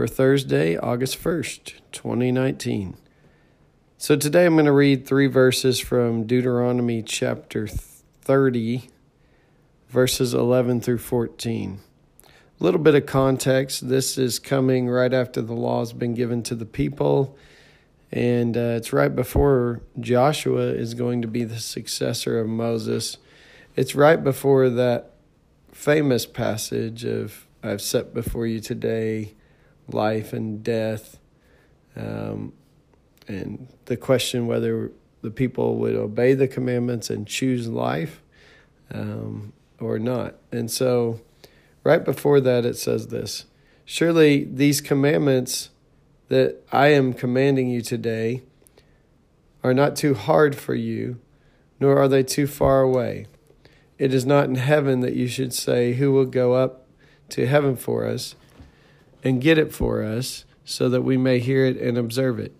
for Thursday, August 1st, 2019. So today I'm going to read three verses from Deuteronomy chapter 30, verses 11 through 14. A little bit of context this is coming right after the law has been given to the people, and uh, it's right before Joshua is going to be the successor of Moses. It's right before that famous passage of I've set before you today life and death, um, and the question whether the people would obey the commandments and choose life um, or not. And so, right before that, it says this Surely these commandments that I am commanding you today are not too hard for you, nor are they too far away. It is not in heaven that you should say, Who will go up to heaven for us and get it for us, so that we may hear it and observe it.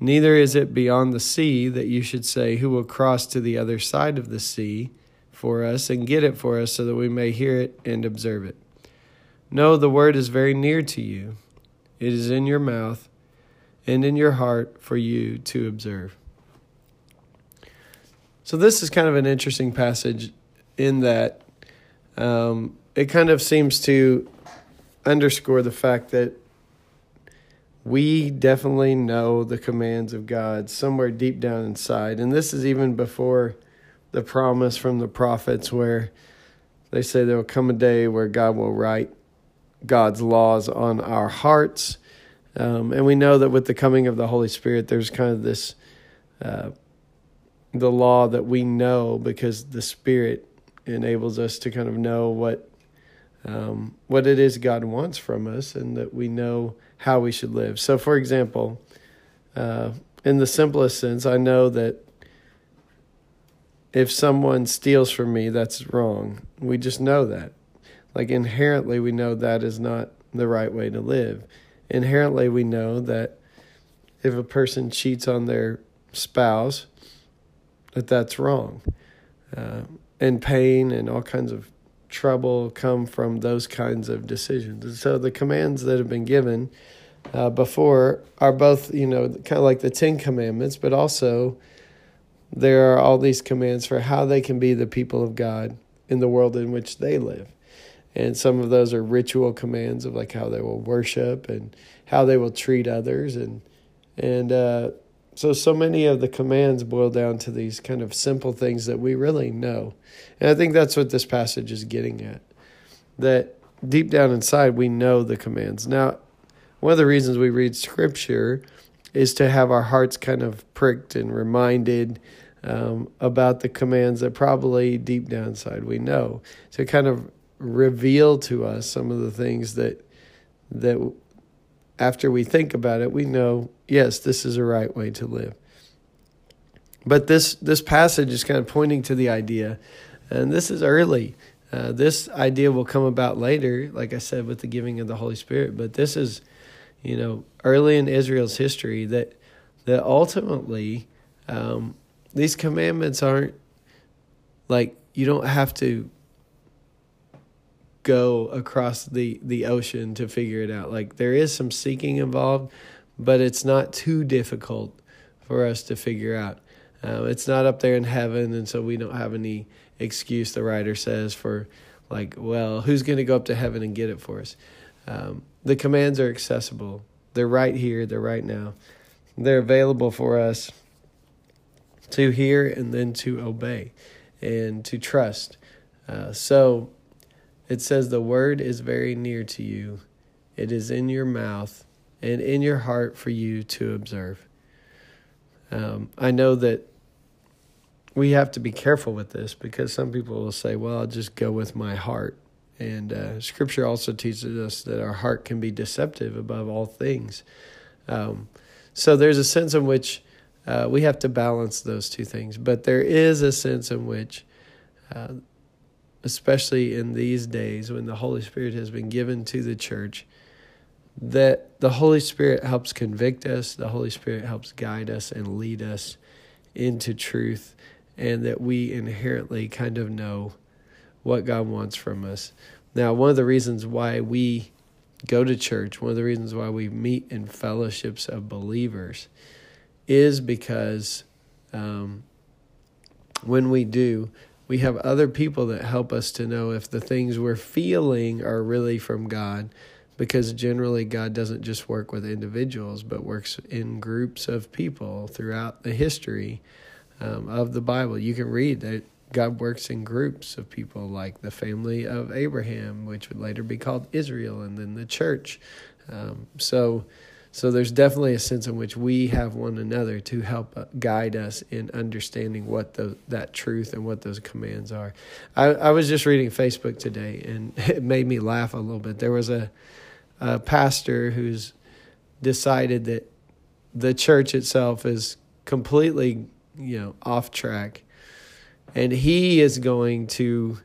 Neither is it beyond the sea that you should say, Who will cross to the other side of the sea for us and get it for us, so that we may hear it and observe it. No, the word is very near to you, it is in your mouth and in your heart for you to observe. So, this is kind of an interesting passage in that um, it kind of seems to underscore the fact that we definitely know the commands of God somewhere deep down inside. And this is even before the promise from the prophets where they say there will come a day where God will write God's laws on our hearts. Um, and we know that with the coming of the Holy Spirit, there's kind of this uh, the law that we know because the Spirit enables us to kind of know what um, what it is God wants from us, and that we know how we should live. So, for example, uh, in the simplest sense, I know that if someone steals from me, that's wrong. We just know that. Like inherently, we know that is not the right way to live. Inherently, we know that if a person cheats on their spouse, that that's wrong. Uh, and pain and all kinds of trouble come from those kinds of decisions. And so the commands that have been given uh, before are both, you know, kind of like the Ten Commandments, but also there are all these commands for how they can be the people of God in the world in which they live. And some of those are ritual commands of like how they will worship and how they will treat others and and uh, so, so many of the commands boil down to these kind of simple things that we really know. And I think that's what this passage is getting at. That deep down inside, we know the commands. Now, one of the reasons we read scripture is to have our hearts kind of pricked and reminded um, about the commands that probably deep down inside we know. To kind of reveal to us some of the things that that after we think about it, we know, yes, this is a right way to live. But this, this passage is kind of pointing to the idea, and this is early. Uh, this idea will come about later, like I said, with the giving of the Holy Spirit. But this is, you know, early in Israel's history that that ultimately um, these commandments aren't like you don't have to go across the the ocean to figure it out. Like there is some seeking involved, but it's not too difficult for us to figure out. Uh, it's not up there in heaven, and so we don't have any excuse. The writer says for like, well, who's going to go up to heaven and get it for us? Um, the commands are accessible. They're right here. They're right now. They're available for us to hear and then to obey and to trust. Uh, so it says, The word is very near to you, it is in your mouth and in your heart for you to observe. Um, I know that we have to be careful with this because some people will say, Well, I'll just go with my heart And uh, Scripture also teaches us that our heart can be deceptive above all things. Um, so there's a sense in which uh, we have to balance those two things. But there is a sense in which, uh, especially in these days when the Holy Spirit has been given to the church, that the Holy Spirit helps convict us, the Holy Spirit helps guide us and lead us into truth, and that we inherently kind of know what God wants from us. Now, one of the reasons why we go to church, one of the reasons why we meet in fellowships of believers is because um, when we do, we have other people that help us to know if the things we're feeling are really from God. Because generally, God doesn't just work with individuals, but works in groups of people throughout the history um, of the Bible. You can read that God works in groups of people, like the family of Abraham, which would later be called Israel, and then the church. Um, so, so there's definitely a sense in which we have one another to help uh, guide us in understanding what the, that truth and what those commands are. I, I was just reading Facebook today, and it made me laugh a little bit. There was a, a pastor who's decided that the church itself is completely, you know, off track, and he is going to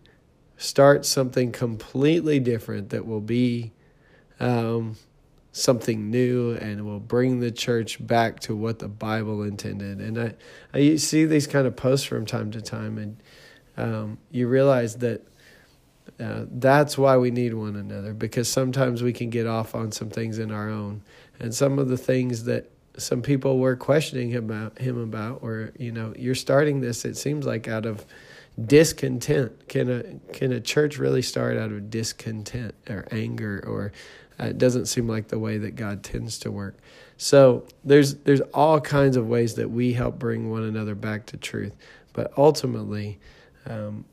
start something completely different that will be. Um, something new and will bring the church back to what the Bible intended. And I, I see these kind of posts from time to time, and um, you realize that uh, that's why we need one another because sometimes we can get off on some things in our own, and some of the things that some people were questioning him about him about, or you know, you're starting this. It seems like out of discontent. Can a can a church really start out of discontent or anger or it doesn't seem like the way that God tends to work. So there's there's all kinds of ways that we help bring one another back to truth, but ultimately, um,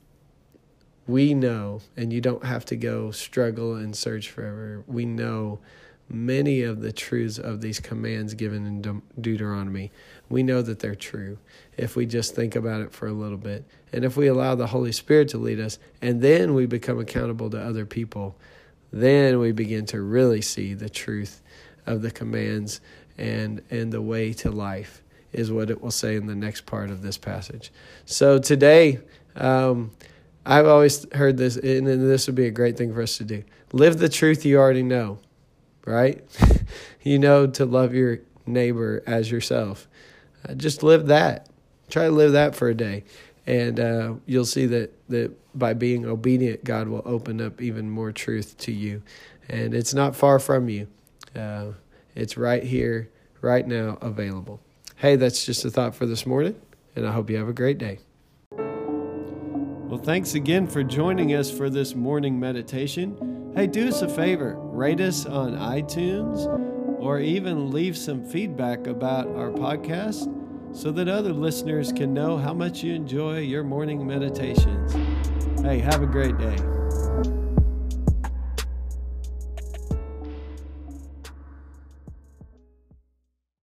we know, and you don't have to go struggle and search forever. We know many of the truths of these commands given in De- Deuteronomy. We know that they're true if we just think about it for a little bit, and if we allow the Holy Spirit to lead us, and then we become accountable to other people then we begin to really see the truth of the commands and and the way to life is what it will say in the next part of this passage. So today, um, I've always heard this, and this would be a great thing for us to do. Live the truth you already know, right? you know to love your neighbor as yourself. Uh, just live that. Try to live that for a day and uh, you'll see that that by being obedient, God will open up even more truth to you, and it's not far from you. Uh, it's right here, right now, available. Hey, that's just a thought for this morning, and I hope you have a great day. Well, thanks again for joining us for this morning meditation. Hey, do us a favor rate us on iTunes or even leave some feedback about our podcast so that other listeners can know how much you enjoy your morning meditations. Hey, have a great day.